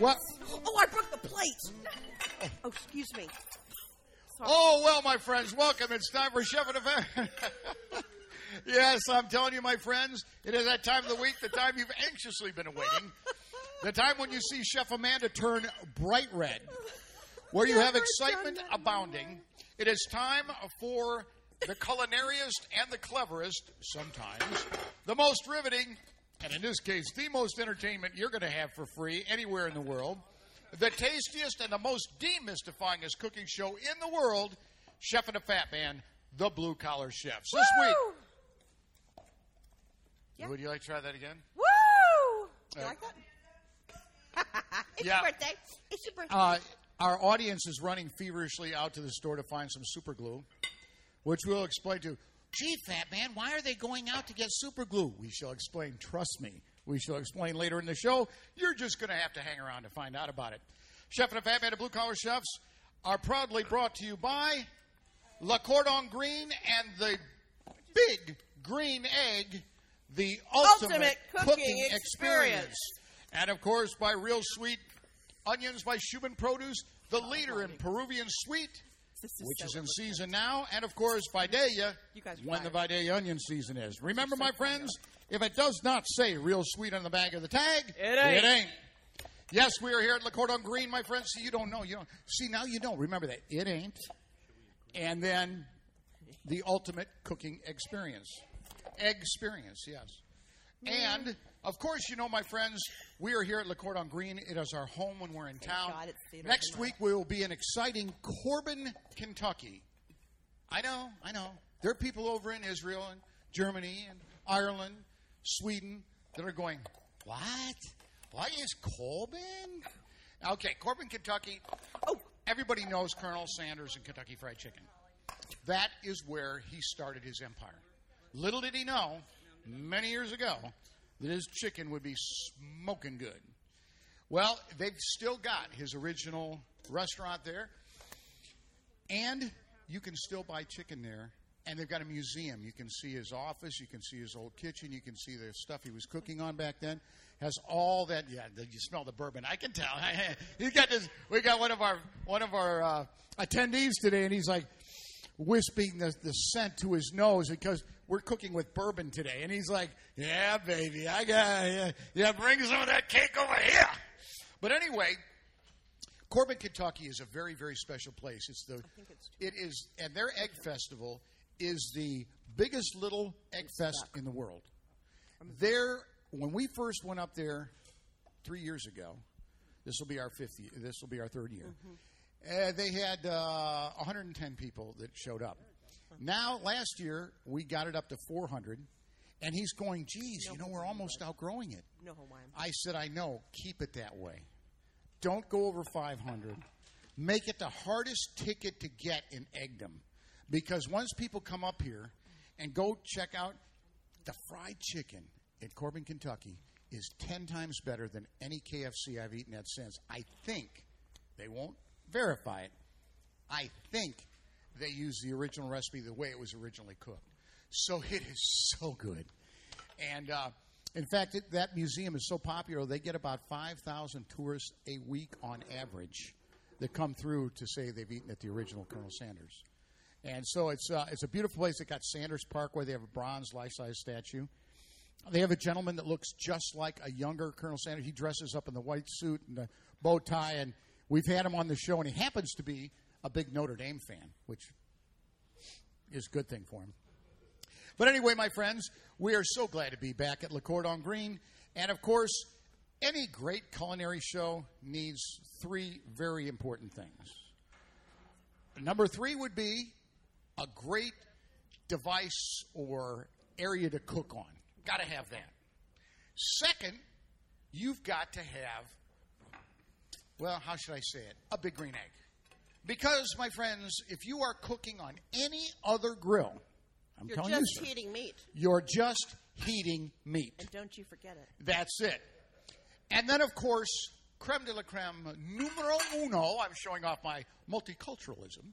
What? Oh, I broke the plate. Oh, excuse me. Oh, well, my friends, welcome. It's time for Chef and Affair. yes, I'm telling you, my friends, it is that time of the week, the time you've anxiously been awaiting. The time when you see Chef Amanda turn bright red, where you have excitement abounding. It is time for the culinariest and the cleverest, sometimes, the most riveting, and in this case, the most entertainment you're going to have for free anywhere in the world. The tastiest and the most demystifyingest cooking show in the world, Chef and a Fat Man, the Blue Collar Chefs. This week, Woo! Yeah. would you like to try that again? Woo! You Uh, like that? it's yeah. your birthday. It's your birthday. Uh, our audience is running feverishly out to the store to find some super glue, which we'll explain to. Gee, fat man, why are they going out to get super glue? We shall explain. Trust me. We shall explain later in the show. You're just going to have to hang around to find out about it. Chef and a Fat Man of Blue Collar Chefs are proudly brought to you by La Cordon Green and the Big Green Egg, the ultimate, Ultimate cooking experience. And of course, by Real Sweet Onions by Shuman Produce, the leader in Peruvian sweet, This is which so is in good. season now. And of course, Vidalia, You guys when the. Vidalia onion season is. Remember, my friends, if it does not say Real Sweet on the back of the tag, It ain't. It ain't. Yes, we are here at Le Cordon Green, my friends. See, you don't know. You don't. See, now you don't. Remember that. It ain't. And then the ultimate cooking experience. Experience, yes. And, of course, you know, my friends, we are here at Le Cordon Green. It is our home when we're in town. God, it's Next week, we will be in exciting Corbin, Kentucky. I know, I know. There are people over in Israel and Germany and Ireland, Sweden that are going, What? Why is Corbin? Okay, Corbin, Kentucky. Oh, everybody knows Colonel Sanders and Kentucky Fried Chicken. That is where he started his empire. Little did he know, many years ago, that his chicken would be smoking good. Well, they've still got his original restaurant there, and you can still buy chicken there. And they've got a museum. You can see his office. You can see his old kitchen. You can see the stuff he was cooking on back then. Has all that. Yeah, you smell the bourbon. I can tell. He's got this. We got one of our one of our uh, attendees today, and he's like wisping the, the scent to his nose because we're cooking with bourbon today. And he's like, "Yeah, baby, I got yeah, yeah. Bring some of that cake over here." But anyway, Corbin, Kentucky is a very, very special place. It's the, it is, and their egg festival is the biggest little egg fest in the world. There, when we first went up there three years ago, this will be our fifth. Year, this will be our third year. Uh, they had uh, 110 people that showed up. Now, last year we got it up to 400, and he's going, "Geez, you know, we're almost outgrowing it." No Hawaiian. I said, I know. Keep it that way. Don't go over 500. Make it the hardest ticket to get in Egdom. Because once people come up here and go check out the fried chicken in Corbin, Kentucky, is 10 times better than any KFC I've eaten at since. I think they won't verify it. I think they use the original recipe the way it was originally cooked. So it is so good. And uh, in fact, it, that museum is so popular, they get about 5,000 tourists a week on average that come through to say they've eaten at the original Colonel Sanders. And so it's, uh, it's a beautiful place. They got Sanders Parkway, they have a bronze life size statue. They have a gentleman that looks just like a younger Colonel Sanders. He dresses up in the white suit and the bow tie, and we've had him on the show, and he happens to be a big Notre Dame fan, which is a good thing for him. But anyway, my friends, we are so glad to be back at Le Cordon Green. And of course, any great culinary show needs three very important things. Number three would be a great device or area to cook on. Got to have that. Second, you've got to have, well, how should I say it? A big green egg. Because, my friends, if you are cooking on any other grill, I'm You're telling just you, sir, heating meat, you're just heating meat. and don't you forget it. That's it. And then, of course, creme de la creme numero uno. I'm showing off my multiculturalism.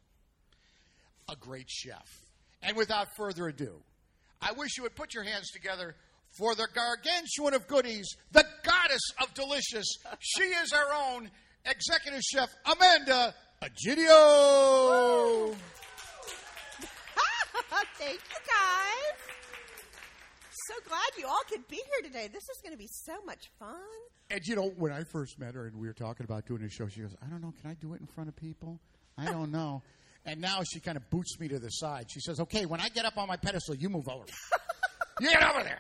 A great chef. And without further ado, I wish you would put your hands together for the gargantuan of goodies, the goddess of delicious. She is our own executive chef, Amanda Agidio. Thank you, guys. So glad you all could be here today. This is going to be so much fun. And you know, when I first met her and we were talking about doing a show, she goes, I don't know, can I do it in front of people? I don't know. and now she kind of boots me to the side. She says, Okay, when I get up on my pedestal, you move over. you get over there.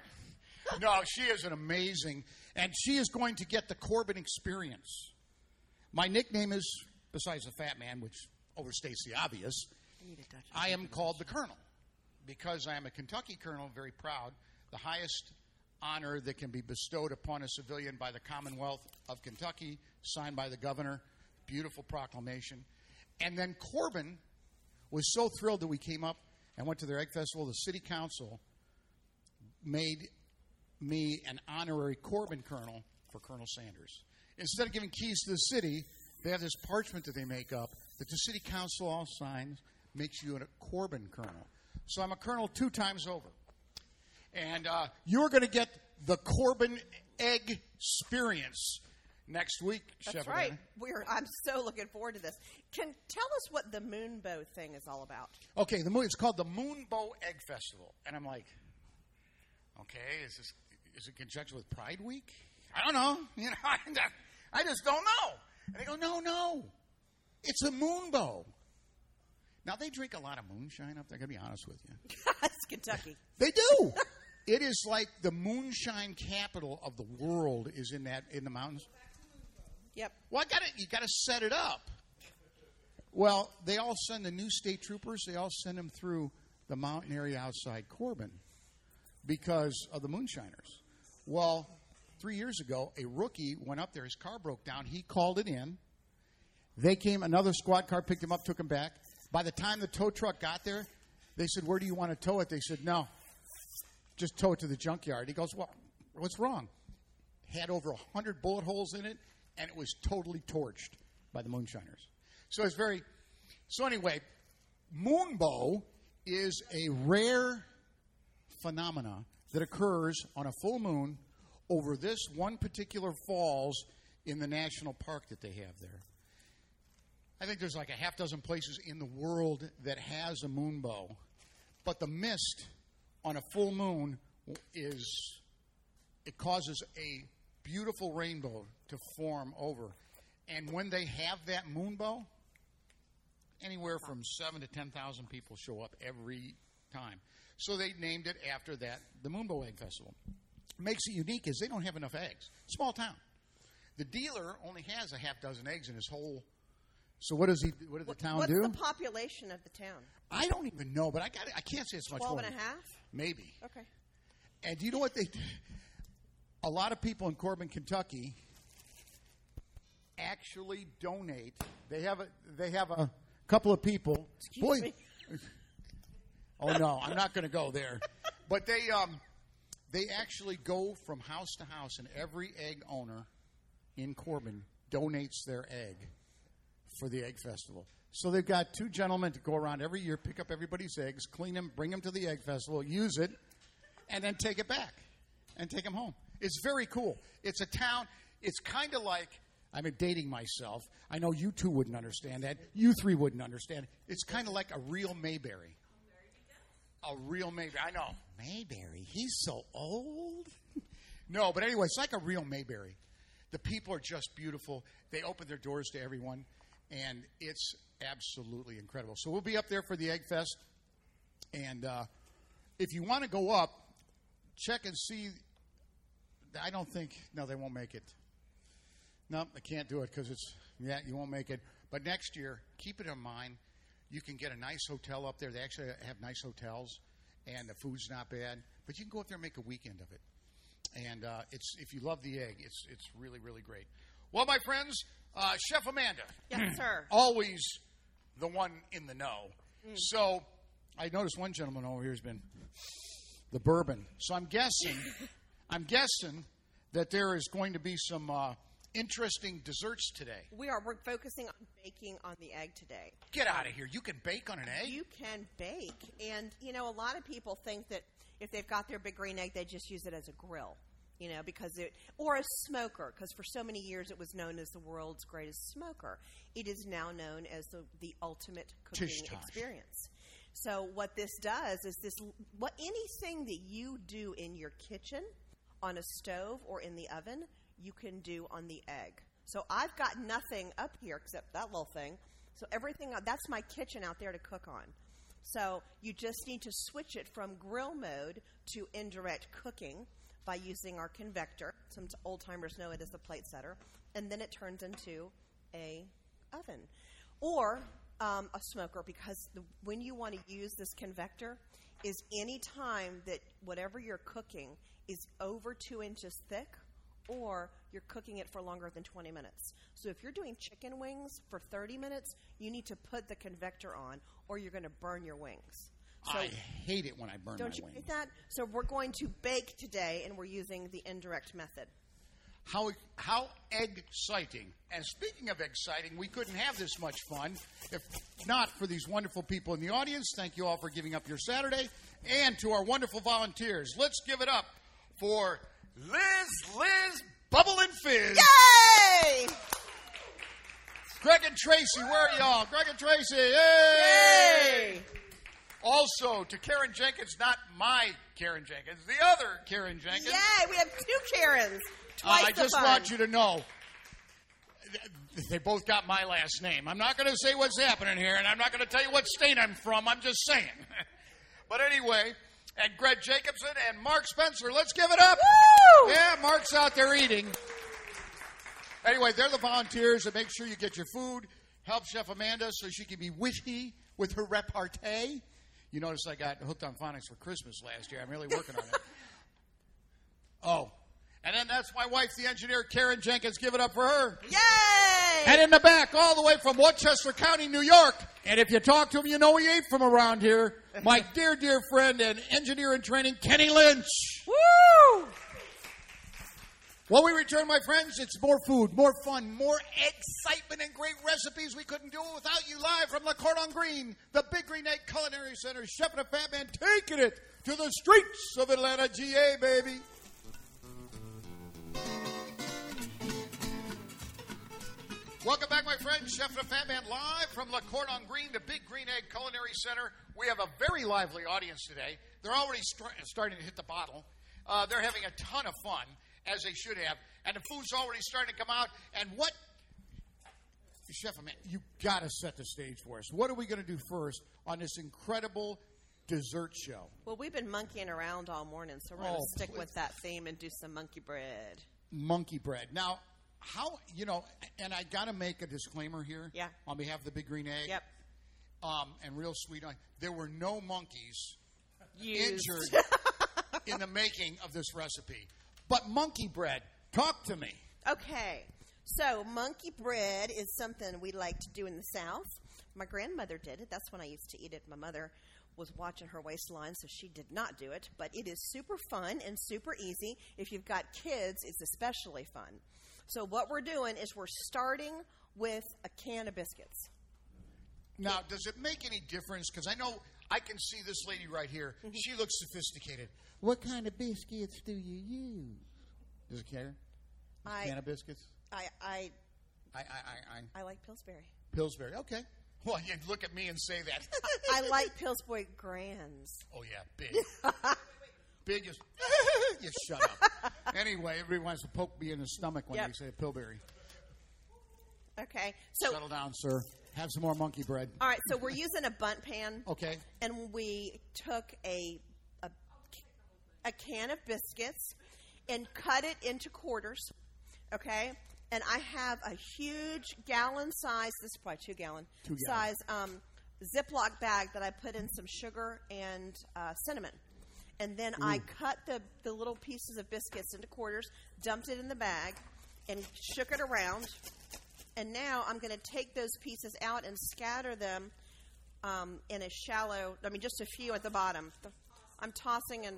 No, she is an amazing, and she is going to get the Corbin experience. My nickname is, besides the Fat Man, which overstates the obvious, I am called the Colonel because I am a Kentucky Colonel, very proud, the highest honor that can be bestowed upon a civilian by the Commonwealth of Kentucky, signed by the governor. Beautiful proclamation. And then Corbin was so thrilled that we came up and went to their egg festival. The city council made me an honorary Corbin colonel for Colonel Sanders. Instead of giving keys to the city, they have this parchment that they make up that the city council all signs, makes you a Corbin colonel. So I'm a colonel two times over. And uh, you're going to get the Corbin egg experience next week, That's Chef right. We're, I'm so looking forward to this. Can tell us what the moonbow thing is all about? Okay, the moon. It's called the Moonbow Egg Festival, and I'm like, okay, is this is it conjunction with Pride Week? I don't know. You know, I just don't know. And they go, no, no, it's a moonbow. Now they drink a lot of moonshine up there. I gotta be honest with you. That's Kentucky. They do. it is like the moonshine capital of the world is in that in the mountains. Yep. Well, I got to you got to set it up. Well, they all send the new state troopers. They all send them through the mountain area outside Corbin because of the moonshiners. Well, three years ago, a rookie went up there. His car broke down. He called it in. They came. Another squad car picked him up, took him back. By the time the tow truck got there, they said, "Where do you want to tow it?" They said, "No, just tow it to the junkyard." He goes, "Well, what's wrong?" Had over a hundred bullet holes in it, and it was totally torched by the moonshiners. So it's very. So anyway, moonbow is a rare phenomena that occurs on a full moon over this one particular falls in the national park that they have there. I think there's like a half dozen places in the world that has a moonbow, but the mist on a full moon is it causes a beautiful rainbow to form over. And when they have that moonbow, anywhere from seven to ten thousand people show up every time. So they named it after that, the Moonbow Egg Festival. Makes it unique is they don't have enough eggs. Small town. The dealer only has a half dozen eggs in his whole. So what does he? What did the town do? What's do? the population of the town? I don't even know, but I got. I can't say it's much Twelve more. and a half? Maybe. Okay. And do you know what they? A lot of people in Corbin, Kentucky, actually donate. They have a. They have a couple of people. Excuse Boy, me. Oh no, I'm not going to go there. But they um, they actually go from house to house, and every egg owner in Corbin donates their egg for the egg festival. So they've got two gentlemen to go around every year, pick up everybody's eggs, clean them, bring them to the egg festival, use it, and then take it back and take them home. It's very cool. It's a town. It's kind of like I'm dating myself. I know you two wouldn't understand that. You three wouldn't understand. It's kind of like a real Mayberry. A real Mayberry. I know. Mayberry. He's so old. no, but anyway, it's like a real Mayberry. The people are just beautiful. They open their doors to everyone, and it's absolutely incredible. So we'll be up there for the Egg Fest. And uh, if you want to go up, check and see. I don't think, no, they won't make it. No, I can't do it because it's, yeah, you won't make it. But next year, keep it in mind. You can get a nice hotel up there. They actually have nice hotels, and the food's not bad. But you can go up there and make a weekend of it. And uh, it's if you love the egg, it's it's really really great. Well, my friends, uh, Chef Amanda, Yes, sir. always the one in the know. So I noticed one gentleman over here has been the bourbon. So I'm guessing, I'm guessing that there is going to be some uh, interesting desserts today. We are. We're focusing on baking on the egg today. Get out of here! You can bake on an egg. You can bake, and you know a lot of people think that if they've got their big green egg, they just use it as a grill. You know, because it, or a smoker, because for so many years it was known as the world's greatest smoker. It is now known as the, the ultimate cooking Tish tosh. experience. So what this does is this what anything that you do in your kitchen on a stove or in the oven, you can do on the egg. So I've got nothing up here except that little thing. So everything that's my kitchen out there to cook on. So you just need to switch it from grill mode to indirect cooking by using our convector. Some old timers know it as the plate setter, and then it turns into a oven or um, a smoker because the, when you want to use this convector is any time that whatever you're cooking is over two inches thick or you're cooking it for longer than 20 minutes. So if you're doing chicken wings for 30 minutes, you need to put the convector on or you're going to burn your wings. So I hate it when I burn don't my you wings. hate that? So we're going to bake today and we're using the indirect method. How how exciting! And speaking of exciting, we couldn't have this much fun if not for these wonderful people in the audience. Thank you all for giving up your Saturday, and to our wonderful volunteers. Let's give it up for Liz, Liz, Bubble and Fizz, Yay! Greg and Tracy. Where are y'all? Greg and Tracy. Yay! Yay! Also to Karen Jenkins, not my Karen Jenkins, the other Karen Jenkins. Yay! We have two Karens. Uh, I just fun. want you to know they both got my last name. I'm not going to say what's happening here, and I'm not going to tell you what state I'm from. I'm just saying. but anyway, and Greg Jacobson and Mark Spencer, let's give it up. Woo! Yeah, Mark's out there eating. Anyway, they're the volunteers that make sure you get your food. Help Chef Amanda so she can be witty with her repartee. You notice I got hooked on phonics for Christmas last year. I'm really working on it. Oh, and then that's my wife, the engineer, Karen Jenkins. Give it up for her. Yay! And in the back, all the way from Westchester County, New York. And if you talk to him, you know he ain't from around here. My dear, dear friend and engineer in training, Kenny Lynch. Woo! When we return, my friends, it's more food, more fun, more excitement, and great recipes. We couldn't do it without you live from La Cordon Green, the Big Green Egg Culinary Center. Chef and a Fat Man taking it to the streets of Atlanta, GA, baby. Welcome back, my friends. Chef and a Fat Man live from La Cordon Green, the Big Green Egg Culinary Center. We have a very lively audience today. They're already start, starting to hit the bottle. Uh, they're having a ton of fun, as they should have. And the food's already starting to come out. And what, Chef, man, you got to set the stage for us. What are we going to do first on this incredible dessert show? Well, we've been monkeying around all morning, so we're going Oh, to stick please. with that theme and do some monkey bread. Monkey bread. Now, how, you know, and I got to make a disclaimer here Yeah. on behalf of the Big Green Egg. Yep. um, and real sweet. There were no monkeys Used. injured in the making of this recipe. But monkey bread, talk to me. Okay, so monkey bread is something we like to do in the South. My grandmother did it. That's when I used to eat it. My mother was watching her waistline, so she did not do it. But it is super fun and super easy. If you've got kids, it's especially fun. So what we're doing is we're starting with a can of biscuits. Now, does it make any difference? Because I know I can see this lady right here. Mm-hmm. She looks sophisticated. What kind of biscuits do you use? Does it care? I, Can of biscuits? I, I, I, I, I, I. I like Pillsbury. Pillsbury. Okay. Well, you look at me and say that. I like Pillsbury Grands. Oh yeah, big, big is. you shut up. Anyway, everybody wants to poke me in the stomach when Yep. they say Pillsbury. Okay, so Settle down, sir. Have some more monkey bread. all right, so we're using a Bundt pan. Okay. and we took a, a a can of biscuits and cut it into quarters. Okay, and I have a huge gallon size. This is probably two gallon Two gallon. size um, Ziploc bag that I put in some sugar and uh, cinnamon. And then I cut the, the little pieces of biscuits into quarters, dumped it in the bag, and shook it around. And now I'm going to take those pieces out and scatter them um, in a shallow, I mean, just a few at the bottom. I'm tossing and,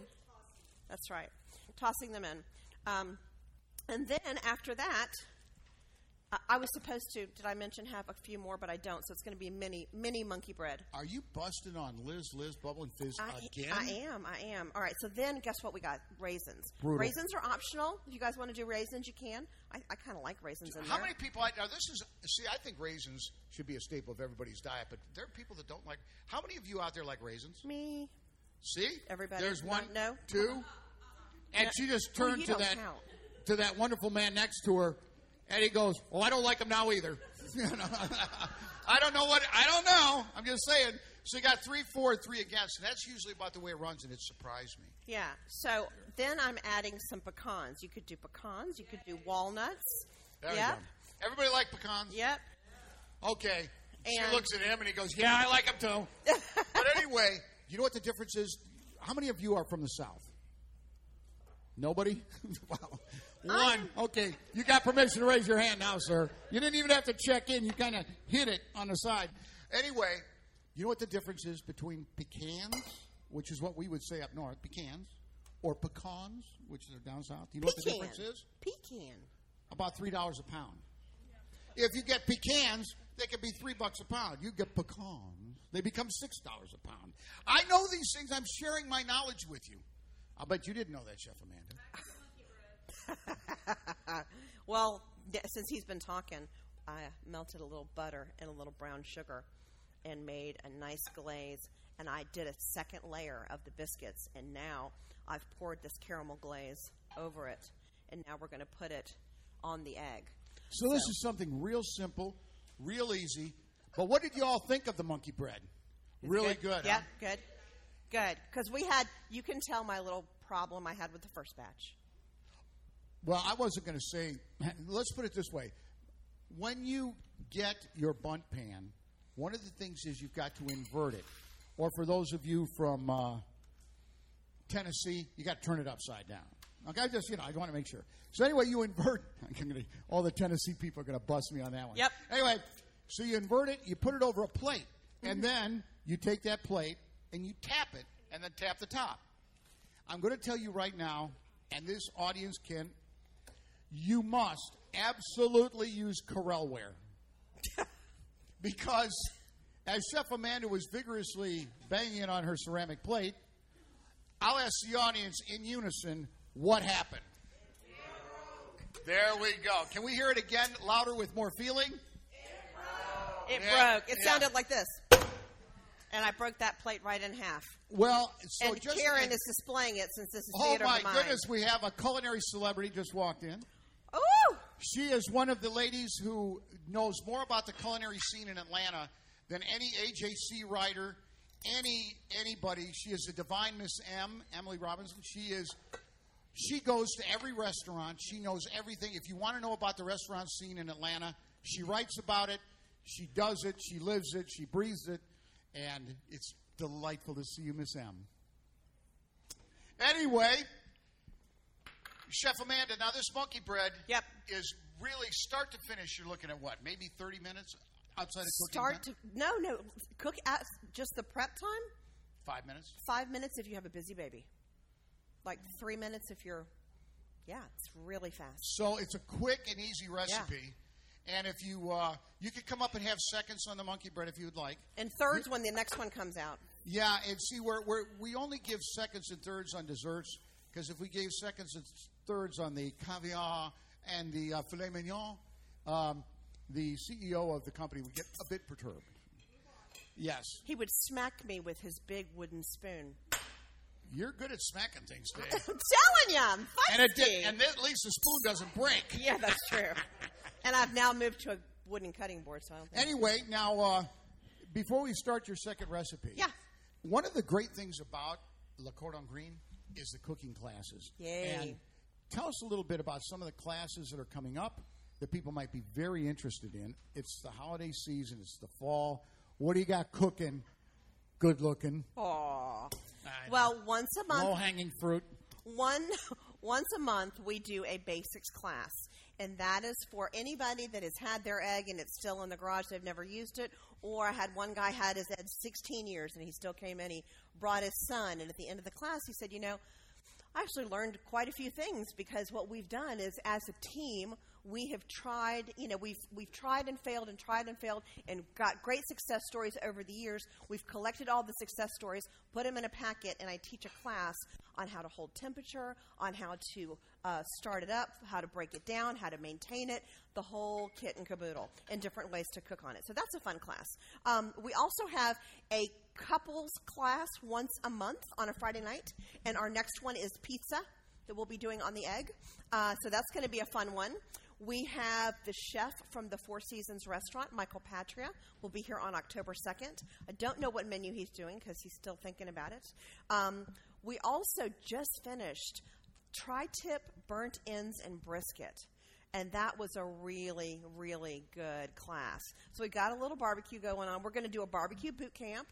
that's right, tossing them in. Um, and then after that, I, was supposed to. Did I mention have a few more? But I don't. So it's going to be mini mini monkey bread. Are you busting on Liz, Liz, Bubbling Fizz I, again? I am. I am. All right. So then, guess what? We got raisins. Brutal. Raisins are optional. If you guys want to do raisins, you can. I, I kind of like raisins in How there. many people? I, now this is see. I think raisins should be a staple of everybody's diet, but there are people that don't like. How many of you out there like raisins? Me. See, Everybody? There's one, No? two, and No. she just turned you to that count. to that wonderful man next to her, and he goes, "Well, I don't like him now either." I don't know what I don't know. I'm just saying. So you got three for, three against, and that's usually about the way it runs, and it surprised me. Yeah. So then I'm adding some pecans. You could do pecans. You could do walnuts. There yep. Everybody like pecans? Yep. Okay. she looks at him and he goes, "Yeah, I like them too." but anyway, you know what the difference is? How many of you are from the South? Nobody. wow. One. Okay, you got permission to raise your hand now, sir. You didn't even have to check in. You kind of hit it on the side. Anyway, you know what the difference is between pecans, which is what we would say up north, pecans, or pecans, which are down south. Do you know what the difference is? Pecan. about three dollars a pound. If you get pecans, they can be three bucks a pound. You get pecans, they become six dollars a pound. I know these things. I'm sharing my knowledge with you. I bet you didn't know that, Chef Amanda. Well, th- since he's been talking, I melted a little butter and a little brown sugar and made a nice glaze. And I did a second layer of the biscuits. And now I've poured this caramel glaze over it. And now we're going to put it on the egg. So this is something real simple, real easy. But what did you all think of the monkey bread? really good. Yeah, huh? good. Good. Because we had, you can tell my little problem I had with the first batch. Well, I wasn't going to say. Let's put it this way: when you get your Bundt pan, one of the things is you've got to invert it. Or for those of you from uh, Tennessee, you got to turn it upside down. Okay, I just you know I want to make sure. So anyway, you invert. I'm gonna, all the Tennessee people are going to bust me on that one. Yep. Anyway, so you invert it, you put it over a plate, and then you take that plate and you tap it, and then tap the top. I'm going to tell you right now, and this audience can, you must absolutely use Corelleware. because as Chef Amanda was vigorously banging it on her ceramic plate, I'll ask the audience in unison what happened. There we go. Can we hear it again louder with more feeling? It Yeah, broke. It yeah. sounded like this. And I broke that plate right in half. Well, so and just Karen is displaying it since this is Oh theater my the mind. goodness, we have a culinary celebrity just walked in. Ooh! She is one of the ladies who knows more about the culinary scene in Atlanta than any AJC writer, any anybody. She is a divine Miss M, Emily Robinson. She is she goes to every restaurant. She knows everything. If you want to know about the restaurant scene in Atlanta, she writes about it. She does it. She lives it. She breathes it. And it's delightful to see you, Miss M. Anyway, Chef Amanda, now this monkey bread Yep. is really start to finish. You're looking at what? Maybe 30 minutes outside of cooking? Start to no no cook at just the prep time. Five minutes? Five minutes if you have a busy baby. Like three minutes if you're. Yeah, it's really fast. So it's a quick and easy recipe. And if you uh, you could come up and have seconds on the monkey bread if you would like. And thirds when the next one comes out. Yeah, and see, we're, we only give seconds and thirds on desserts because if we gave seconds and thirds on the caviar and the uh, filet mignon, um, the CEO of the company would get a bit perturbed. Yes, He would smack me with his big wooden spoon. you're good at smacking things, Dave. I'm telling you, I'm and, it feisty. did, and at least the spoon doesn't break. yeah, that's true. and I've now moved to a wooden cutting board, so I don't think. Anyway, now uh, before we start your second recipe, Yeah. one of the great things about Le Cordon Green is the cooking classes. Yay. And tell us a little bit about some of the classes that are coming up that people might be very interested in. It's the holiday season. It's the fall. What do you got cooking? Good looking. Aw. Well, once a month, Low hanging fruit. one once a month we do a basics class and that is for anybody that has had their egg and it's still in the garage they've never used it or i had one guy had his egg 16 years and he still came in he brought his son and at the end of the class he said you know I actually learned quite a few things because what we've done is, as a team, we have tried. You know, we've we've tried and failed and tried and failed and got great success stories over the years. We've collected all the success stories, put them in a packet, and I teach a class on how to hold temperature, on how to uh, start it up, how to break it down, how to maintain it, the whole kit and caboodle, and different ways to cook on it. So that's a fun class. Um, we also have a couples class once a month on a Friday night, and our next one is pizza that we'll be doing on the egg. Uh, so that's going to be a fun one. We have the chef from the Four Seasons restaurant, Michael Patria, will be here on October 2nd. I don't know what menu he's doing because he's still thinking about it. Um, we also just finished tri tip burnt ends and brisket. And that was a really, really good class. So we got a little barbecue going on. We're going to do a barbecue boot camp.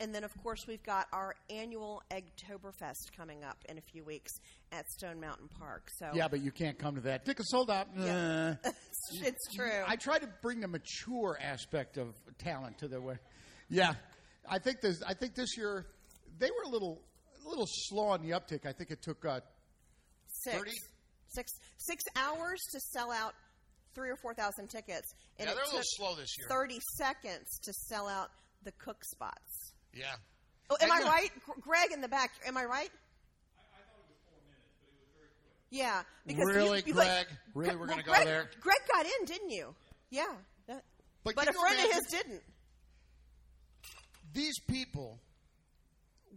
And then, of course, we've got our annual Eggtoberfest coming up in a few weeks at Stone Mountain Park. So Yeah, but you can't come to that. Tickets sold out. Yeah. Uh, it's true. I try to bring the mature aspect of talent to the way. Yeah, I think this. I think this year they were a little, a little slow on the uptick. I think it took uh, six, 30? six, six hours to sell out three or four thousand tickets, and Yeah, it they're a little took slow this year. Thirty seconds to sell out the cook spots. Yeah. Oh, am And, I right, Greg in the back? Am I right? Yeah, because you- Really, because- Greg? Really, we're well, gonna go there? Greg got in, didn't you? Yeah, that- But but you a friend man, of his didn't. These people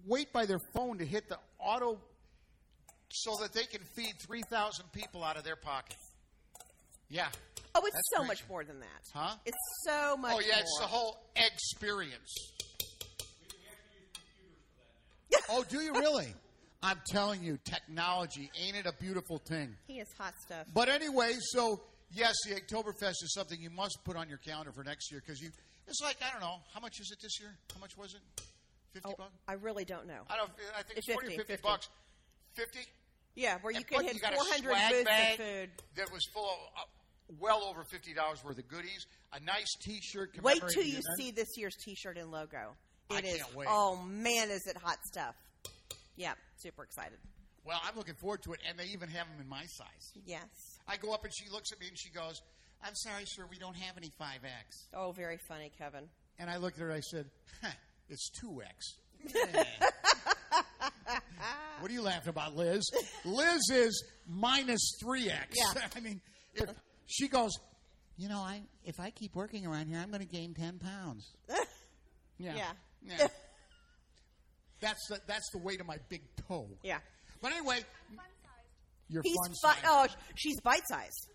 wait by their phone to hit the auto so that they can feed three thousand people out of their pocket. Yeah. Oh, it's so crazy. much more than that. Huh? It's so much. Oh yeah, it's the whole experience. Oh, do you really? I'm telling you, technology ain't it a beautiful thing? He is hot stuff. But anyway, so yes, the Eggtoberfest is something you must put on your calendar for next year because you. It's like I don't know how much is it this year? How much was it? Fifty Oh, bucks? I really don't know. I don't. I think it's, It's 40 or 50, 50, 50. bucks. Fifty. Yeah, where you And can but hit you got a 400 swag booths bag of food. that was full of uh, well over fifty dollars worth of goodies. A nice T-shirt. Wait till you event. see this year's T-shirt and logo. I It is. can't wait. Oh man, is it hot stuff? Yeah, super excited. Well, I'm looking forward to it, and they even have them in my size. Yes. I go up and she looks at me and she goes, "I'm sorry, sir, we don't have any 5X." Oh, very funny, Kevin. And I looked at her. I said, huh, "It's 2X." what are you laughing about, Liz? Liz is minus 3X. Yeah. I mean, if she goes, you know, I if I keep working around here, I'm going to gain 10 pounds. Yeah. Yeah. Yeah. that's the, that's the weight of my big toe. Yeah. But anyway, your He's fun fi- size. Oh, sh- she's bite sized.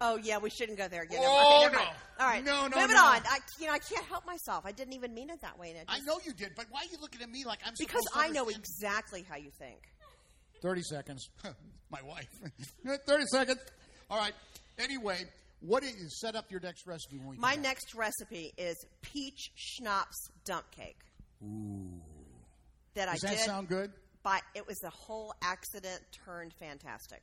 Oh yeah, we shouldn't go there again. Oh, okay, no. All right, No, no, moving no. on. I, you know, I can't help myself. I didn't even mean it that way. It I know you did, but why are you looking at me like I'm because I know exactly how you think. 30 seconds. My wife. 30 seconds. All right. Anyway, what is set up your next recipe when we My next recipe is peach schnapps dump cake. Ooh. That Does I that did, sound good? but it was a whole accident turned fantastic.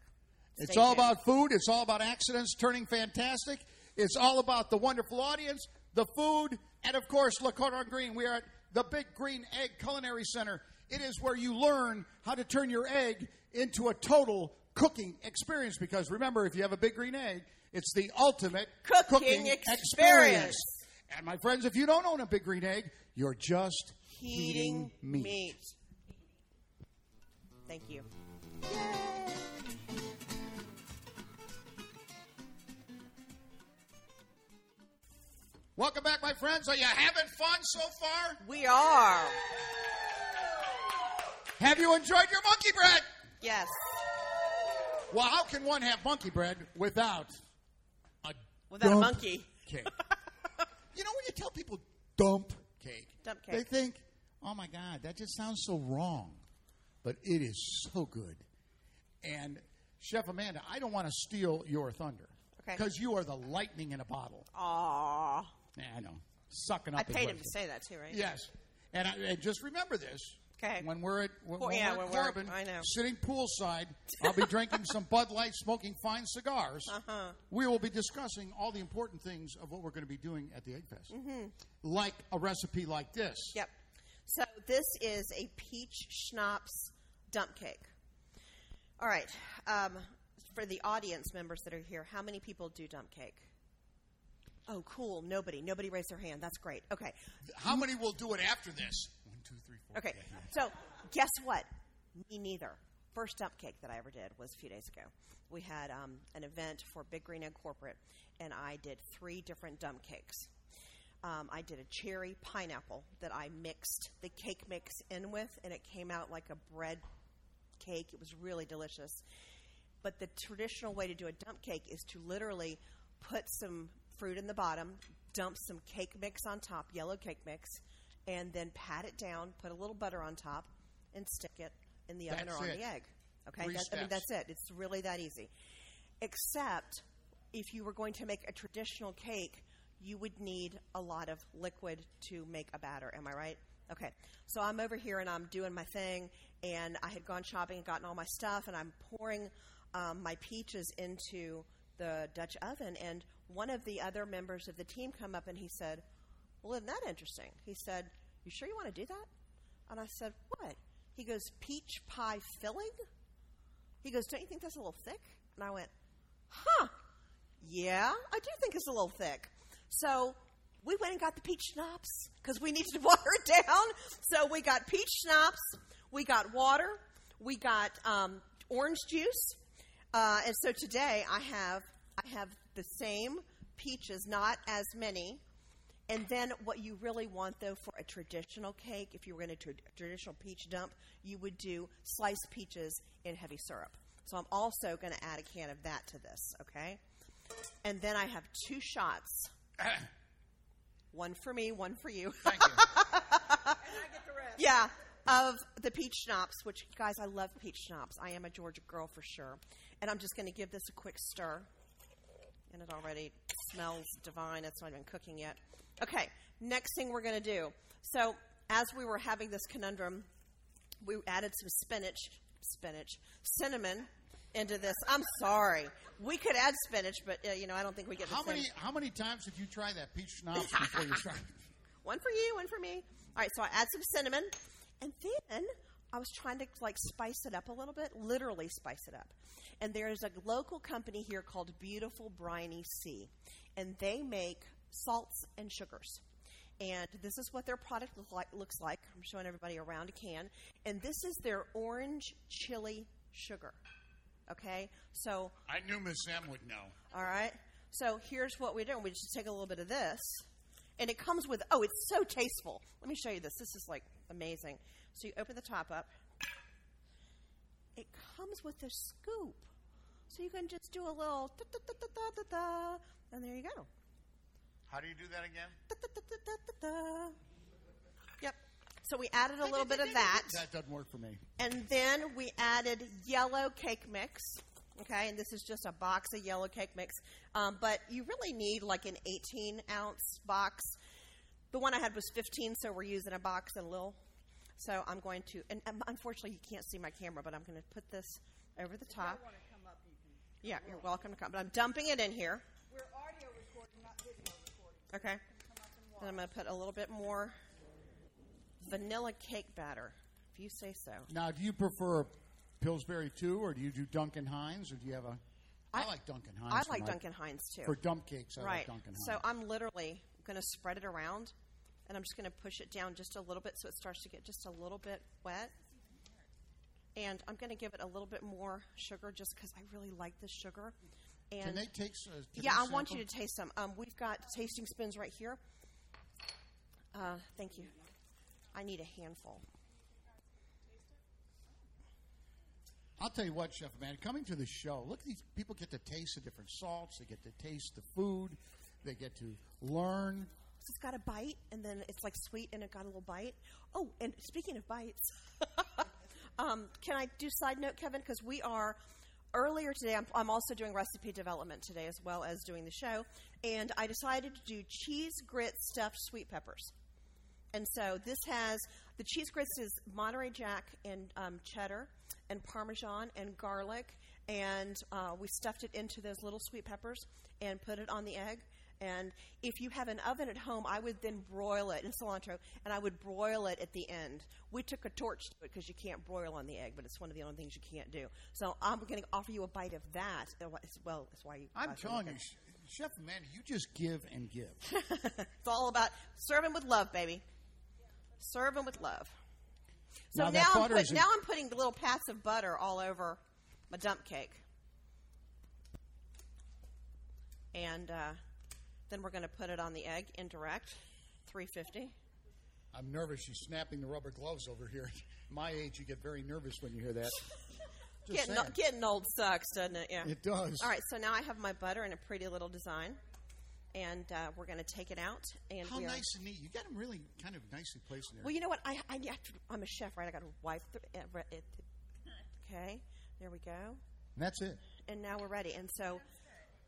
It's all tuned. about food. It's all about accidents turning fantastic. It's all about the wonderful audience, the food, and of course, Le Cordon Green. We are at the Big Green Egg Culinary Center. It is where you learn how to turn your egg into a total cooking experience. Because remember, if you have a big green egg, it's the ultimate Cooking experience. And my friends, if you don't own a big green egg, you're just Heating meat. meat. Thank you. Welcome back, my friends. Are you having fun so far? We are. Have you enjoyed your monkey bread? Yes. Well, how can one have monkey bread without a Without a dump monkey. cake? you know, when you tell people dump cake, Dump cake, they think, "Oh my God, that just sounds so wrong," but it is so good. And Chef Amanda, I don't want to steal your thunder Okay. because you are the lightning in a bottle. Aw. Yeah, I know, sucking up. I paid him to say that too, right? Yes, and, I, and just remember this. Okay. When we're at when, Well, when yeah, we're when at we're- I know. sitting poolside, I'll be drinking some Bud Light, smoking fine cigars. Uh-huh. We will be discussing all the important things of what we're going to be doing at the Egg Fest, Mm-hmm. like a recipe like this. Yep. So this is a peach schnapps dump cake. All right. Um, for the audience members that are here, how many people do dump cake? Oh, cool. Nobody. Nobody raised their hand. That's great. Okay. How many will do it after this? Two, three, four. Okay. Yeah. So, guess what? Me neither. First dump cake that I ever did was a few days ago. We had um, an event for Big Green Egg Corporate, and I did three different dump cakes. Um, I did a cherry pineapple that I mixed the cake mix in with, and it came out like a bread cake. It was really delicious. But the traditional way to do a dump cake is to literally put some fruit in the bottom, dump some cake mix on top, yellow cake mix, and then pat it down, put a little butter on top, and stick it in the oven That's or on it. the egg. Okay, That- I mean that's it. It's really that easy. Except if you were going to make a traditional cake, you would need a lot of liquid to make a batter. Am I right? Okay. So I'm over here and I'm doing my thing, and I had gone shopping and gotten all my stuff, and I'm pouring um, my peaches into the Dutch oven. And one of the other members of the team come up and he said, "Well, isn't that interesting?" He said, "You sure you want to do that?" And I said, "What?" He goes, "Peach pie filling." He goes, Don't you think that's a little thick? And I went, Huh, yeah, I do think it's a little thick. So we went and got the peach schnapps because we needed to water it down. So we got peach schnapps, we got water, we got um, orange juice. Uh, and so today I have I have the same peaches, not as many. And then, what you really want, though, for a traditional cake, if you were going to do a traditional peach dump, you would do sliced peaches in heavy syrup. So, I'm also going to add a can of that to this, okay? And then I have two shots one for me, one for you. Thank you. And I get the rest. Yeah, of the peach schnapps, which, guys, I love peach schnapps. I am a Georgia girl for sure. And I'm just going to give this a quick stir. And it already smells divine. It's not even cooking yet. Okay, next thing we're going to do. So, as we were having this conundrum, we added some spinach, spinach, cinnamon into this. I'm sorry. We could add spinach, but uh, you know, I don't think we get the How same. many how many times did you try that peach schnapps before you tried? One for you, one for me. All right, so I add some cinnamon, and then I was trying to like spice it up a little bit, literally spice it up. And there's a local company here called Beautiful Briny Sea, and they make salts and sugars. And this is what their product look like, looks like. I'm showing everybody around a can, and this is their orange chili sugar. Okay, so I knew Miss M would know. all right. So here's what we're doing. We just take a little bit of this, and it comes with. Oh, it's so tasteful. Let me show you this. This is like amazing. So you open the top up. It comes with a scoop, so you can just do a little da da da da da da, and there you go. How do you do that again? Da, da, da, da, da, da. Yep. So we added a little bit of that. That doesn't work for me. And then we added yellow cake mix. Okay, and this is just a box of yellow cake mix. Um, but you really need like an 18 ounce box. The one I had was 15, so we're using a box and a little. So I'm going to, and um, unfortunately you can't see my camera, but I'm going to put this over the top. Up, Yeah, you're welcome to come. But I'm dumping it in here. We're audio Okay. And I'm going to put a little bit more vanilla cake batter, if you say so. Now, do you prefer Pillsbury too, or do you do Duncan Hines, or do you have a? I, I- like Duncan Hines. I like my- Duncan Hines too. for dump cakes. I right. like Duncan Hines. So I'm literally going to spread it around, and I'm just going to push it down just a little bit so it starts to get just a little bit wet. And I'm going to give it a little bit more sugar just because I really like the sugar. And Can they taste? Uh, yeah, I want you to taste some. Um, we've got tasting spoons right here. Uh, thank you. I need a handful. I'll tell you what, Chef Man. Coming to the show, look at these people get to taste the different salts. They get to taste the food. They get to learn. So it's got a bite, and then it's like sweet, and it got a little bite. Oh, and speaking of bites, um, can I do side note, Kevin? Because we are earlier today. I'm, I'm also doing recipe development today, as well as doing the show, and I decided to do cheese grit stuffed sweet peppers. And so this has the cheese grits is Monterey Jack and um, cheddar and Parmesan and garlic, and uh, we stuffed it into those little sweet peppers and put it on the egg. And if you have an oven at home, I would then broil it in cilantro, and I would broil it at the end. We took a torch to it because you can't broil on the egg, but it's one of the only things you can't do. So I'm going to offer you a bite of that. as Well, that's why you. I'm telling you, Chef Amanda, you just give and give. It's all about serving with love, baby. Serving with love. So Now now, I'm, put, now I'm putting the little pats of butter all over my dump cake. And uh, then we're going to put it on the egg indirect, 350. I'm nervous. She's snapping the rubber gloves over here. My age, you get very nervous when you hear that. Getting, getting old sucks, doesn't it? Yeah. It does. All right, so now I have my butter in a pretty little design. And uh, we're going to take it out. And How nice and neat. You got them really kind of nicely placed in there. Well, you know what? I, I have to, I'm a chef, right? I got to wipe the. uh, it. Okay, there we go. and that's it. And now we're ready. And so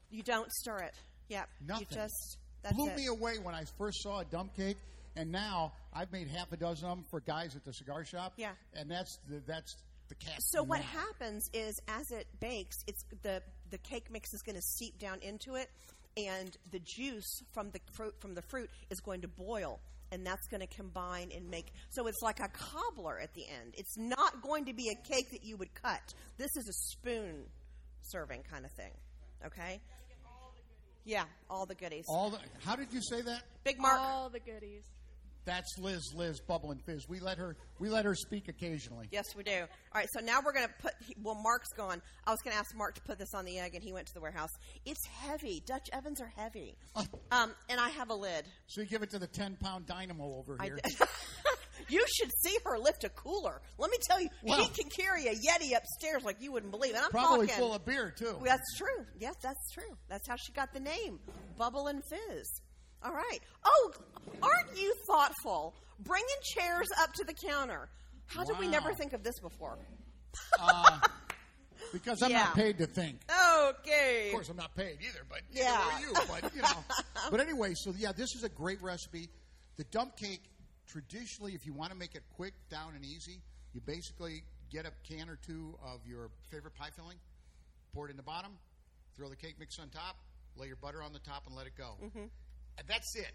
you don't stir it. Yep. Nothing. You just that's Blew it. me away when I first saw a dump cake, and now I've made half a dozen of them for guys at the cigar shop. Yeah. and that's the, that's the cat. So what happens is, as it bakes, it's the the cake mix is going to seep down into it, and the juice from the fruit from the fruit is going to boil, and that's going to combine and make. So it's like a cobbler at the end. It's not going to be a cake that you would cut. This is a spoon serving kind of thing. Okay. Yeah, all the goodies. All the, how did you say that? Big Mark. All the goodies. That's Liz. Liz Bubble and Fizz. We let her. We let her speak occasionally. Yes, we do. All right, so now we're going to put. Well, Mark's gone. I was going to ask Mark to put this on the egg, and he went to the warehouse. It's heavy. Dutch ovens are heavy. Um, and I have a lid. So you give it to the ten pound dynamo over I here. you should see her lift a cooler. Let me tell you, Wow. she can carry a Yeti upstairs like you wouldn't believe. And I'm Probably talking. full of beer too. That's true. Yes, that's true. That's how she got the name, Bubble and Fizz. All right. Oh, aren't you thoughtful? Bringing chairs up to the counter. How did we never think of this before? Uh, because I'm Yeah. not paid to think. Okay. Of course, I'm not paid either, but Yeah. are you. But you know. but anyway, so yeah, this is a great recipe. The dump cake, traditionally, if you want to make it quick, down and easy, you basically get a can or two of your favorite pie filling, pour it in the bottom, throw the cake mix on top, lay your butter on the top, and let it go. Mm-hmm. And that's it.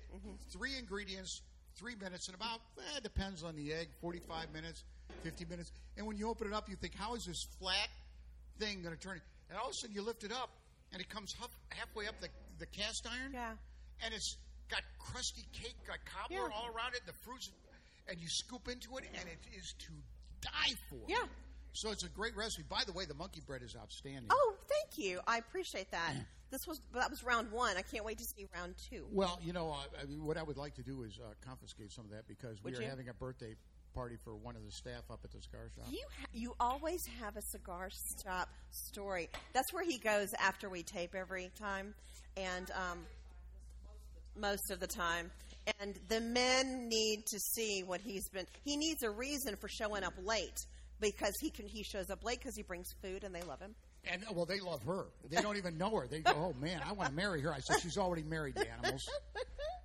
Three ingredients, three minutes, and about eh, depends on the egg, forty-five minutes, fifty minutes. And when you open it up, you think, how is this flat thing going to turn? And all of a sudden, you lift it up, and it comes halfway up the, the cast iron. Yeah. And it's got crusty cake, got cobbler Yeah. all around it, the fruits, and you scoop into it, and it is to die for. Yeah. So it's a great recipe. By the way, the monkey bread is outstanding. Oh, thank you. I appreciate that. This was that was round one. I can't wait to see round two. Well, you know, uh, I mean, what I would like to do is uh, confiscate some of that because Would we are you? having a birthday party for one of the staff up at the cigar shop. You ha- you always have a cigar shop story. That's where he goes after we tape every time, and um, most of the time. And the men need to see what he's been. He needs a reason for showing up late because he can. He shows up late because he brings food and they love him. And well, they love her. They don't even know her. They go, "Oh man, I want to marry her." I said, "She's already married the animals."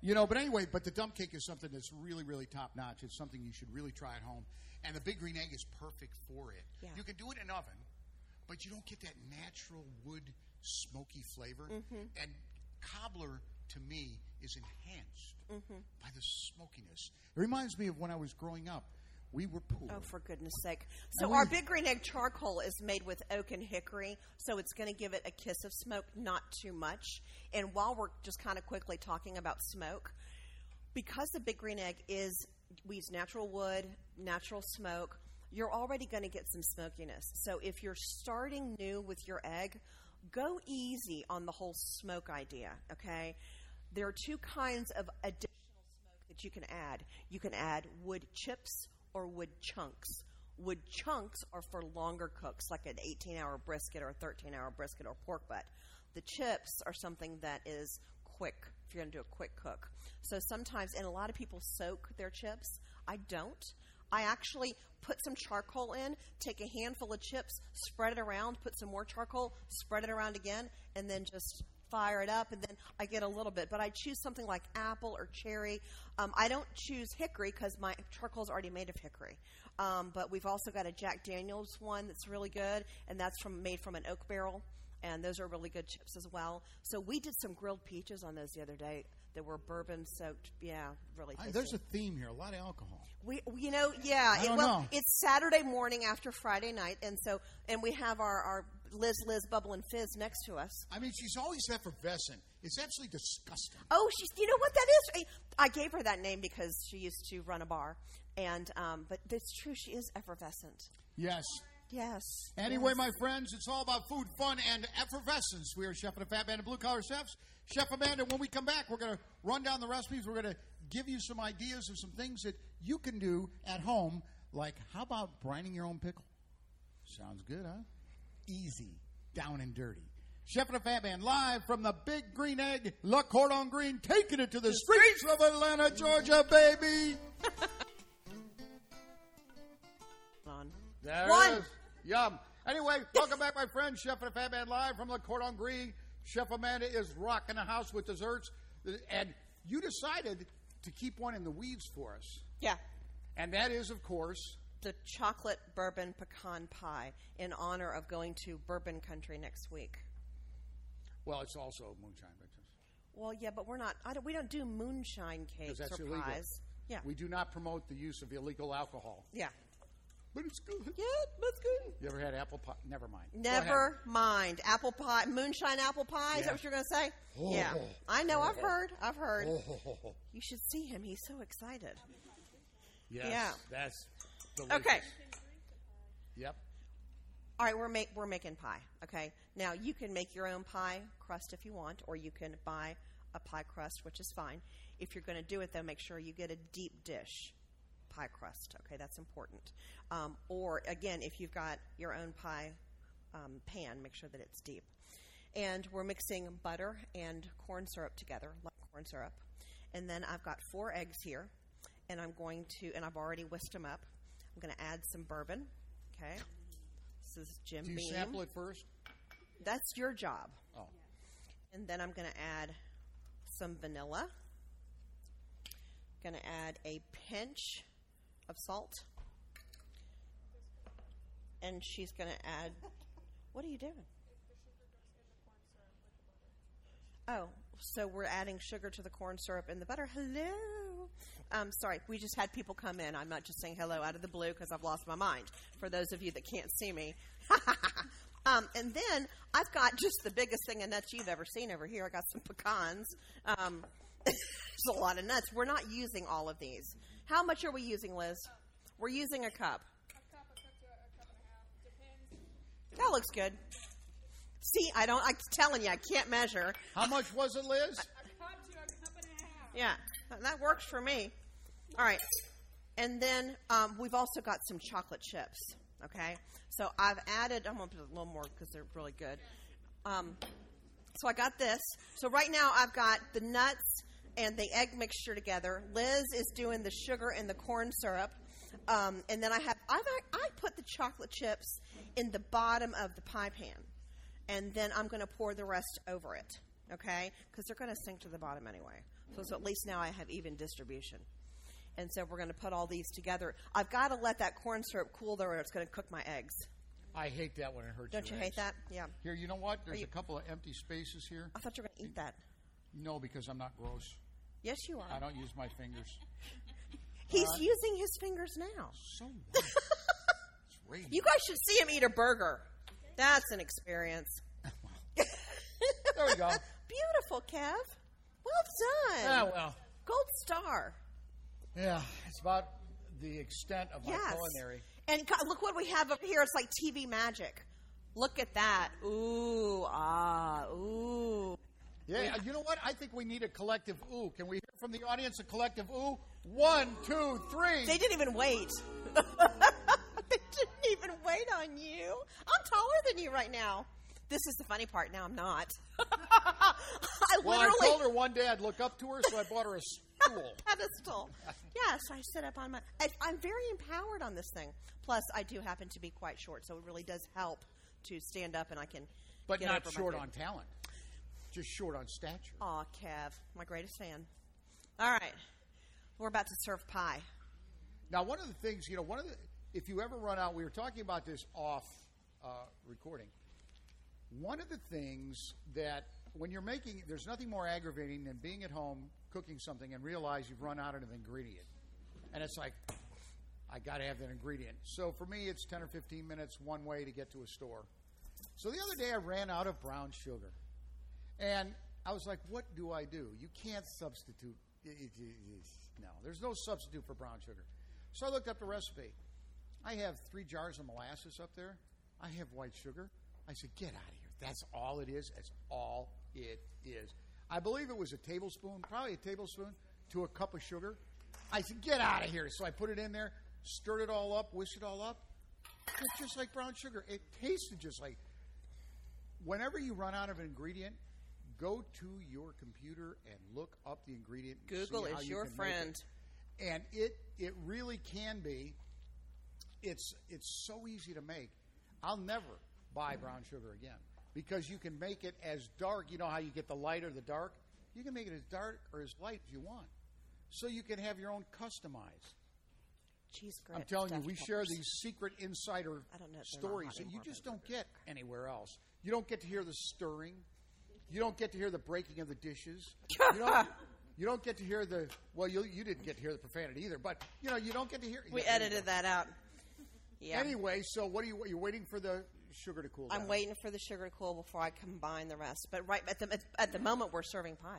You know, but anyway, but the dump cake is something that's really, really top notch. It's something you should really try at home. And the big green egg is perfect for it. Yeah. You can do it in an oven, but you don't get that natural wood smoky flavor. Mm-hmm. And cobbler, to me, is enhanced mm-hmm. by the smokiness. It reminds me of when I was growing up. We were poor. Oh, for goodness sake! So And our big green egg charcoal is made with oak and hickory, so it's going to give it a kiss of smoke, not too much. And while we're just kind of quickly talking about smoke, because the big green egg is we use natural wood, natural smoke, you're already going to get some smokiness. So if you're starting new with your egg, go easy on the whole smoke idea. Okay, there are two kinds of additional smoke that you can add. You can add wood chips or wood chunks. Wood chunks are for longer cooks, like an 18 hour brisket or a 13 hour brisket or pork butt. The chips are something that is quick, if you're going to do a quick cook. So sometimes, and a lot of people soak their chips. I don't. I actually put some charcoal in, take a handful of chips, spread it around, put some more charcoal, spread it around again, and then just fire it up, and then I get a little bit. But I choose something like apple or cherry. Um, I don't choose hickory because my charcoal is already made of hickory. Um, but we've also got a Jack Daniels one that's really good, and that's from made from an oak barrel. and those are really good chips as well. So we did some grilled peaches on those the other day that were bourbon soaked. Yeah, really. I- there's a theme here. A lot of alcohol. We, you know, yeah. It- well, know. it's Saturday morning after Friday night, and so and we have our, our Liz Liz Bubble and Fizz next to us. I mean, she's always effervescent. It's absolutely disgusting. Oh, she's. You know what that is? I, I gave her that name because she used to run a bar, and um, but it's true. She is effervescent. Yes. Yes. Anyway, yes. my friends, it's all about food, fun, and effervescence. We are Chef and a Fat Man of Blue Collar Chefs. Chef Amanda, when we come back, we're going to run down the recipes. We're going to give you some ideas of some things that you can do at home, like how about brining your own pickle? Sounds good, huh? Easy, down and dirty. Chef and a Fat Man live from the Big Green Egg, La Cordon Green, taking it to the streets of Atlanta, Georgia, baby. on. There it One. is. Yum. Anyway, welcome back, my friends. Chef and a Fat Man live from La Cordon Green. Chef Amanda is rocking the house with desserts. And you decided to keep one in the weeds for us. Yeah. And that is, of course, The chocolate bourbon pecan pie in honor of going to bourbon country next week. well, it's also moonshine bitches. Well, yeah, but we're not. I don't, we don't do moonshine cakes or illegal. pies. Yeah. We do not promote the use of illegal alcohol. yeah. But it's good. Yeah, that's good. You ever had apple pie? Never mind. Never mind. Apple pie, moonshine apple pie. Is that what you're going to say? Oh. Yeah. I know. I've oh. heard. I've heard. Oh, You should see him. He's so excited. yes. Yeah. That's delicious. Okay. Yep. All right, we're make, we're making pie. Okay. Now you can make your own pie crust if you want, or you can buy a pie crust, which is fine. If you're going to do it, though, make sure you get a deep dish pie crust. Okay, that's important. Um, or again, if you've got your own pie um, pan, make sure that it's deep. And we're mixing butter and corn syrup together, like corn syrup. And then I've got four eggs here, and I'm going to, and I've already whisked them up. I'm going to add some bourbon. Okay. This is Jim Do you Beam. sample it first? That's your job. Oh. And then I'm going to add some vanilla. Going to add a pinch of salt. And she's going to add. What are you doing? Oh, so we're adding sugar to the corn syrup and the butter. Hello. Um, sorry, we just had people come in. I'm not just saying hello out of the blue because I've lost my mind. For those of you that can't see me. um, and then I've got just the biggest thing of nuts you've ever seen over here. I got some pecans. Um, it's a lot of nuts. We're not using all of these. How much are we using, Liz? We're using a cup. A cup, a cup to a, a cup and a half. Depends. That looks good. See, I don't. I'm telling you, I can't measure. How much was it, Liz? A cup to a cup and a half. Yeah, that- works for me. All right, and then um, we've also got some chocolate chips. Okay, so I've added. I'm gonna put a little more because they're really good. Um, so I got this. So right now I've got the nuts and the egg mixture together. Liz is doing the sugar and the corn syrup, um, and then I have I've I put the chocolate chips in the bottom of the pie pan, and then I'm going to pour the rest over it. Okay, because they're going to sink to the bottom anyway. So, so at least now I have even distribution. And so we're going to put all these together. I've got to let that corn syrup cool though, or it's going to cook my eggs. I hate that when it hurts. Don't you your hate that? Yeah. Here, you know what? There's you- a couple of empty spaces here. I thought you were going to eat that. No, because I'm not gross. Yes, you are. I don't use my fingers. He's using his fingers now. So what? it's raining. You guys should see him eat a burger. That's an experience. There we go. Beautiful, Kev. Well done. Yeah, well. Gold star. Yeah, it's about the extent of my Yes. culinary. And God, look what we have up here. It's like TV magic. Look at that. Ooh, ah, ooh. Yeah, you know what? I think we need a collective ooh. Can we hear from the audience a collective ooh? One, two, three. They didn't even wait. they didn't even wait on you. I'm taller than you right now. This is the funny part. Now I'm not. I well, I literally told her one day I'd look up to her, so I bought her a stool. pedestal. Yes, I sit up on my. I, I'm very empowered on this thing. Plus, I do happen to be quite short, so it really does help to stand up, and I can. But get not over short fear. on talent. Just short on stature. Aw, Kev, my greatest fan. All right, we're about to serve pie. Now, one of the things, you know, one of the, if you ever run out, we were talking about this off uh, recording. One of the things that when you're making, there's nothing more aggravating than being at home cooking something and realize you've run out of an ingredient, and it's like, I got to have that ingredient. So for me, it's 10 or 15 minutes one way to get to a store. So the other day, I ran out of brown sugar, and I was like, what do I do? You can't substitute. it- it- it- no, there's no substitute for brown sugar. So I looked up the recipe. I have three jars of molasses up there. I have white sugar. I said, get out of. That's all it is. That's all it is. I believe it was a tablespoon, probably a tablespoon to a cup of sugar. I said, get out of here. So I put it in there, stirred it all up, whisked it all up. It's just like brown sugar. It tasted just like. Whenever you run out of an ingredient, go to your computer and look up the ingredient. Google is you your make it friend. and it it really can be. It's it's so easy to make. I'll never buy brown sugar again because you can make it as dark. You know how you get the light or the dark. You can make it as dark or as light as you want, so you can have your own customized. Cheese I'm telling you, we share these secret insider I don't know if they're not stories that you just don't get anywhere else. You don't get to hear the stirring. You don't get to hear the breaking of the dishes. You don't, you don't get to hear the well. You you didn't get to hear the profanity either, but you know you don't get to hear. We edited that out. Yeah. Anyway, so what are you? You're waiting for the sugar to cool down. I'm waiting for the sugar to cool before I combine the rest. But right at the at, at the moment, we're serving pie.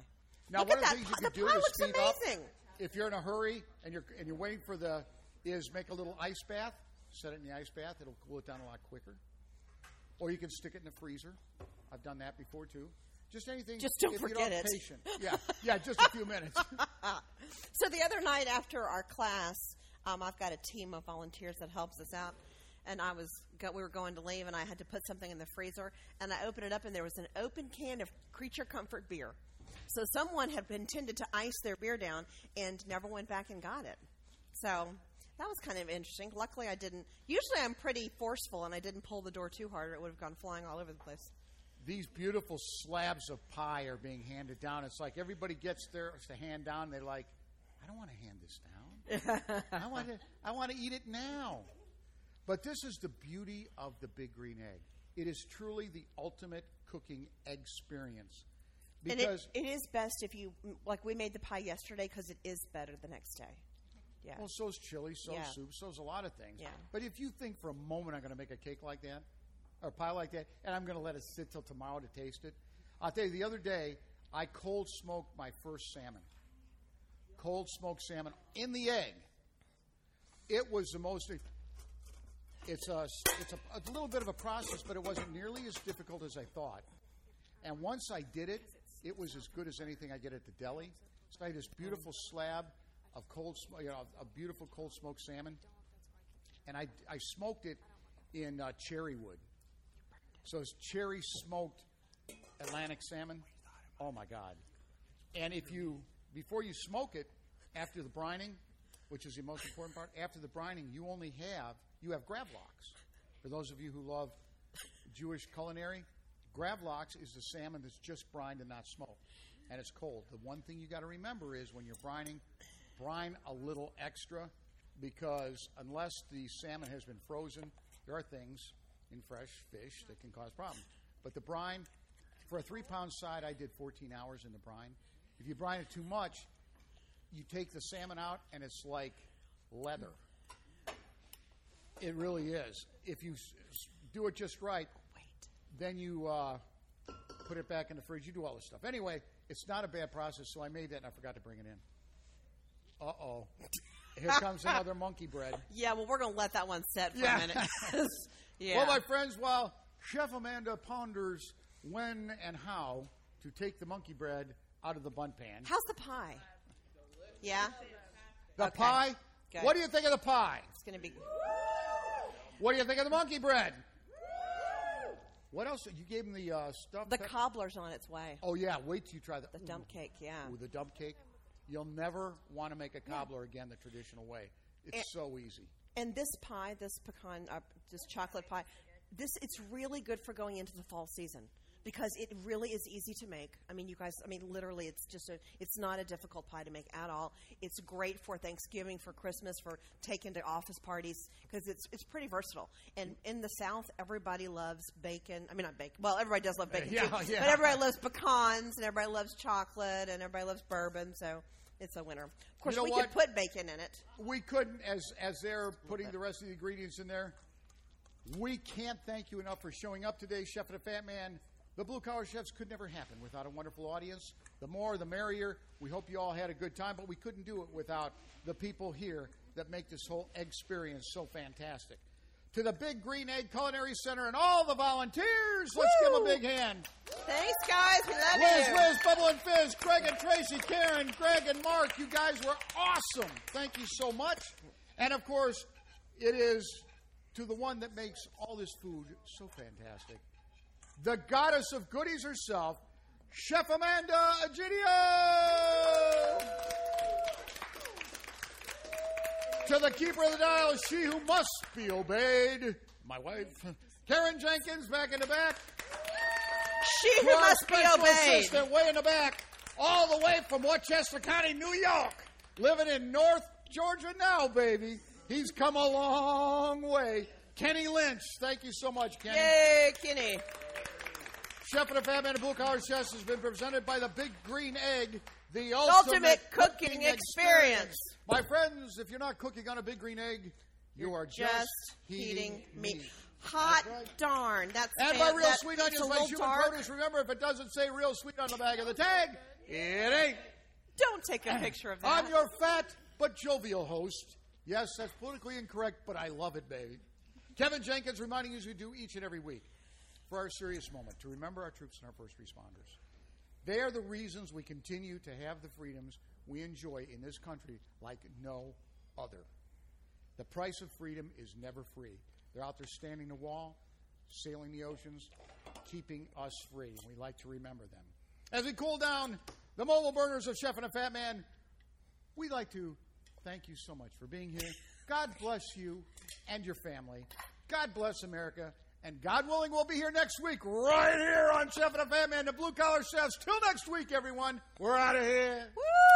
Now, Look one at of the things you pie. can The do pie to looks speed amazing. up, if you're in a hurry and you're and you're waiting for the, is make a little ice bath. Set it in the ice bath. It'll cool it down a lot quicker. Or you can stick it in the freezer. I've done that before too. Just anything. Just don't if forget you don't it. Patient. Yeah, yeah. Just a few minutes. So the other night after our class, um, I've got a team of volunteers that helps us out, and I was go, we were going to leave, and I had to put something in the freezer, and I opened it up, and there was an open can of Creature Comfort beer. So someone had intended to ice their beer down and never went back and got it. So that was kind of interesting. Luckily, I didn't. Usually, I'm pretty forceful, and I didn't pull the door too hard, or it would have gone flying all over the place. These beautiful slabs of pie are being handed down. It's like everybody gets theirs to hand down. They're like, I don't want to hand this down. I want to. I want to eat it now. But this is the beauty of the big green egg. It is truly the ultimate cooking experience. Because it, it is best if you like. We made the pie yesterday because it is better the next day. Yeah. well, so's chili, so's Yeah. soup, so's a lot of things. Yeah. But if you think for a moment I'm going to make a cake like that or a pie like that, and I'm going to let it sit till tomorrow to taste it, I'll tell you. The other day, I cold smoked my first salmon. Cold smoked salmon in the egg. It was the most. It's a it's a, a little bit of a process, but it wasn't nearly as difficult as I thought. And once I did it, it was as good as anything I get at the deli. So I had this beautiful slab of cold, you know, a beautiful cold smoked salmon, and I I smoked it in uh, cherry wood. So it's cherry smoked Atlantic salmon. Oh my God! And if you before you smoke it, after the brining, which is the most important part, after the brining, you only have you have gravlax. For those of you who love Jewish culinary, gravlax is the salmon that's just brined and not smoked, and it's cold. The one thing you got to remember is when you're brining, brine a little extra, because unless the salmon has been frozen, there are things in fresh fish that can cause problems. But the brine, for a three pound side, I did 14 hours in the brine. If you brine it too much, you take the salmon out and it's like leather. It really is. If you s- s- do it just right, then you uh, put it back in the fridge. You do all this stuff. Anyway, it's not a bad process, so I made that and I forgot to bring it in. Uh oh. Here comes another monkey bread. Yeah, well, we're going to let that one set for Yeah. a minute. yeah. Well, my friends, while Chef Amanda ponders when and how to take the monkey bread out of the bun pan, How's the pie? Yeah? the okay. pie. Good. What do you think of the pie? It's going to be. What do you think of the monkey bread? What else? You gave him the uh, stuff. The cobbler's on its way. Oh yeah, wait till you try the, The dump cake, yeah. Ooh, the dump cake. You'll never want to make a cobbler again the traditional way. It's And- so easy. And this pie, this pecan, uh, this chocolate pie, this it's really good for going into the fall season because it really is easy to make. I mean, you guys, I mean, literally, it's just a, it's not a difficult pie to make at all. It's great for Thanksgiving, for Christmas, for taking to office parties because it's it's pretty versatile. And in the South, everybody loves bacon. I mean, not bacon. Well, everybody does love bacon Yeah, too, yeah. but everybody loves pecans, and everybody loves chocolate, and everybody loves bourbon. So it's a winner. Of course, know we what? could put bacon in it. We couldn't, as as they're putting the rest of the ingredients in there. We can't thank you enough for showing up today, Chef and the Fat Man. The Blue Collar Chefs could never happen without a wonderful audience. The more, the merrier. We hope you all had a good time, but we couldn't do it without the people here that make this whole experience so fantastic. To the Big Green Egg Culinary Center and all the volunteers, let's give them a big hand. Thanks, guys. We love Liz, you. Liz, Bubble and Fizz, Craig and Tracy, Karen, Greg and Mark, you guys were awesome. Thank you so much. And of course, it is to the one that makes all this food so fantastic. The goddess of goodies herself, Chef Amanda Egidio. To the keeper of the dial, she who must be obeyed, my wife, Karen Jenkins, back in the back. She who must be obeyed. assistant way in the back, all the way from Westchester County, New York, living in North Georgia now, baby. He's come a long way. Kenny Lynch, thank you so much, Kenny. Yay, Kenny. Chef of the Fat Man of Blue Collar Chefs has been presented by the Big Green Egg, the Ultimate ultimate, cooking experience. My friends, if you're not cooking on a Big Green Egg, you are just, Just heating meat. meat. Hot right. darn. That's the And by real that- sweet onions a by Shuman dark. produce. Remember, if it doesn't say real sweet on the back of the tag, it ain't. Don't take a picture of that. I'm your fat but jovial host. Yes, that's politically incorrect, but I love it, baby. Kevin Jenkins reminding you as we do each and every week for our serious moment to remember our troops and our first responders. They are the reasons we continue to have the freedoms we enjoy in this country like no other. The price of freedom is never free. They're out there standing the wall, sailing the oceans, keeping us free. We like to remember them. As we cool down the mobile burners of Chef and a Fat Man, we'd like to thank you so much for being here. God bless you and your family. God bless America. And God willing, we'll be here next week, right here on Chef and a Fat Man, the Blue Collar Chefs. Till next week, everyone. We're out of here. Woo!